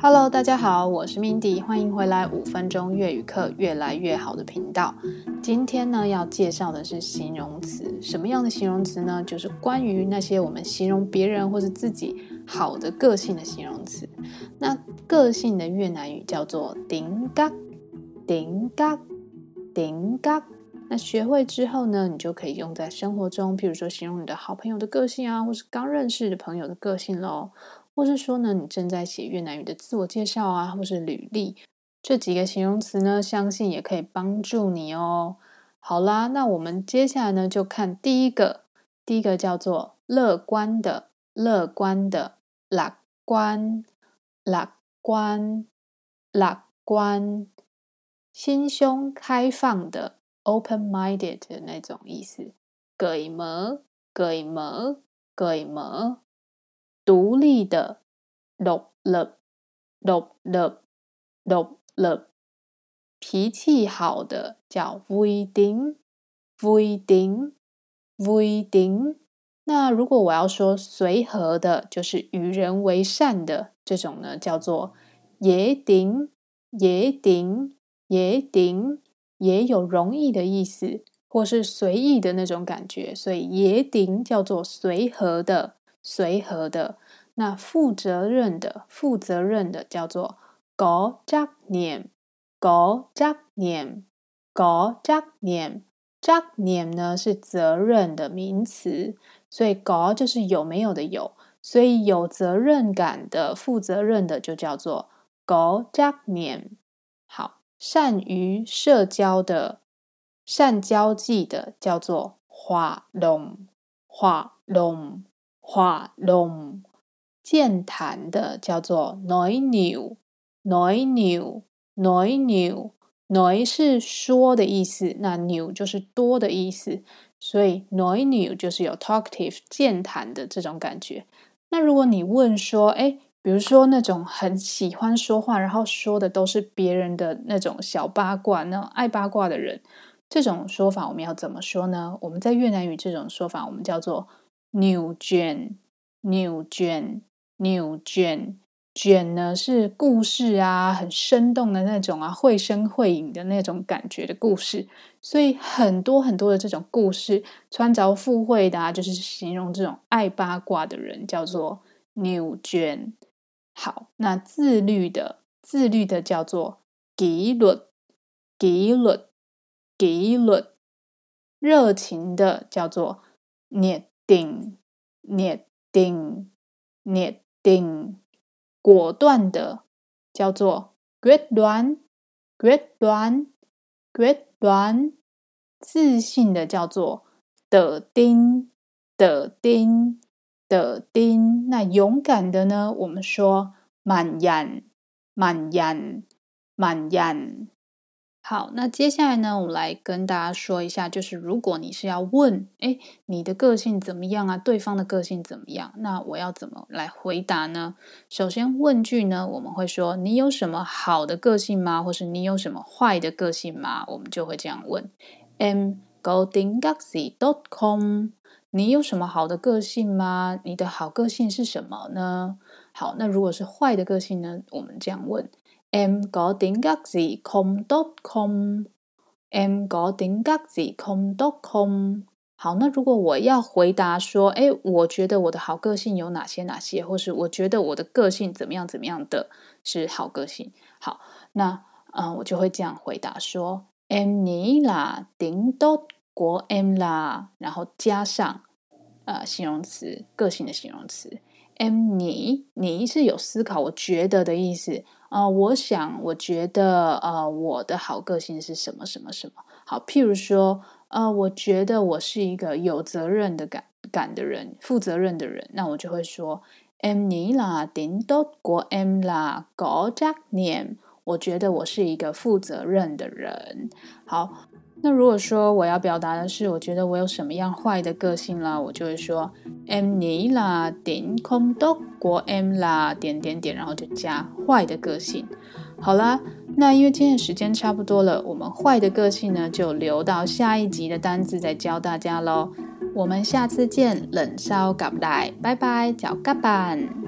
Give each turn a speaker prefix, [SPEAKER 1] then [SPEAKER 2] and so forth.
[SPEAKER 1] Hello，大家好，我是 Mindy，欢迎回来五分钟粤语课越来越好的频道。今天呢，要介绍的是形容词，什么样的形容词呢？就是关于那些我们形容别人或是自己好的个性的形容词。那个性的越南语叫做 tính cách，tính cách，tính cách。那学会之后呢，你就可以用在生活中，譬如说形容你的好朋友的个性啊，或是刚认识的朋友的个性喽，或是说呢，你正在写越南语的自我介绍啊，或是履历，这几个形容词呢，相信也可以帮助你哦。好啦，那我们接下来呢，就看第一个，第一个叫做乐观的，乐观的，乐观，乐观，乐观，心胸开放的。open-minded 的那种意思，cởi mở，cởi mở，cởi mở，独立的 no no no no no no 脾气好的叫威一威不威定那如果我要说随和的就是与人为善的这种呢叫做野顶野顶野顶也有容易的意思或是随意的那种感觉所以也顶叫做随和的随和的。那负责任的，负责任的叫做 có trách nhiệm，có trách nhiệm，có trách nhiệm，trách nhiệm 呢是责任的名词，所以 có 就是有没有的有，所以有责任感的、负责任的就叫做 có trách nhiệm。好。善于社交的、善交际的，叫做 hòa đồng，hòa đồng，hòa đồng。健谈的叫做 nói nhiều，nói nhiều，nói nhiều，nói 是说的意思，那 nu 就是多的意思，所以 noi nu 就是有 talkative 健谈的这种感觉。那如果你问说，哎，比如说那种很喜欢说话，然后说的都是别人的那种小八卦，那种爱八卦的人，这种说法我们要怎么说呢？我们在越南语这种说法，我们叫做 “nhiều chuyện”，“nhiều chuyện”，“nhiều chuyện”，“chuyện” 呢是故事啊，很生动的那种啊，绘声绘影的那种感觉的故事。所以很多很多的这种故事，穿着附会的啊，就是形容这种爱八卦的人，叫做 “nhiều chuyện”。好，那自律的，自律的叫做 kỷ luật，kỷ luật，kỷ luật，热情的叫做念定捏定捏定，果断的叫做 “great 断 great 断 great 断”，自信的叫做“的丁的丁的丁”。那勇敢的呢？我们说“满眼满眼满眼”。好，那接下来呢，我们来跟大家说一下，就是如果你是要问，哎，你的个性怎么样啊？对方的个性怎么样？那我要怎么来回答呢？首先，问句呢，我们会说你有什么好的个性吗？或是你有什么坏的个性吗？我们就会这样问：Em có tính cách gì tốt không？你有什么好的个性吗？你的好个性是什么呢？好，那如果是坏的个性呢？我们这样问 M 嗰点吉字 com dot com，M 嗰点吉字 com dot com。好，那如果我要回答说，哎，我觉得我的好个性有哪些哪些，或是我觉得我的个性怎么样怎么样的是好个性。好，那嗯，我就会这样回答说，M 你啦，顶多国 M 啦，然后加上呃形容词，个性的形容词。M 你你是有思考，我觉得的意思啊、呃。我想，我觉得呃，我的好个性是什么什么什么。好，譬如说呃，我觉得我是一个有责任的感感的人，负责任的人，那我就会说 em nghĩ là tính tốt của em là có trách nhiệm。我觉得我是一个负责任的人。好。那如果说我要表达的是，我觉得我有什么样坏的个性啦，我就会说 em nghĩ là tính không tốt của em là 点点点，然后就加坏的个性。好啦，那因为今天的时间差不多了，我们坏的个性呢就留到下一集的单字再教大家喽。我们下次见，冷烧咖喱，拜拜，脚咖板。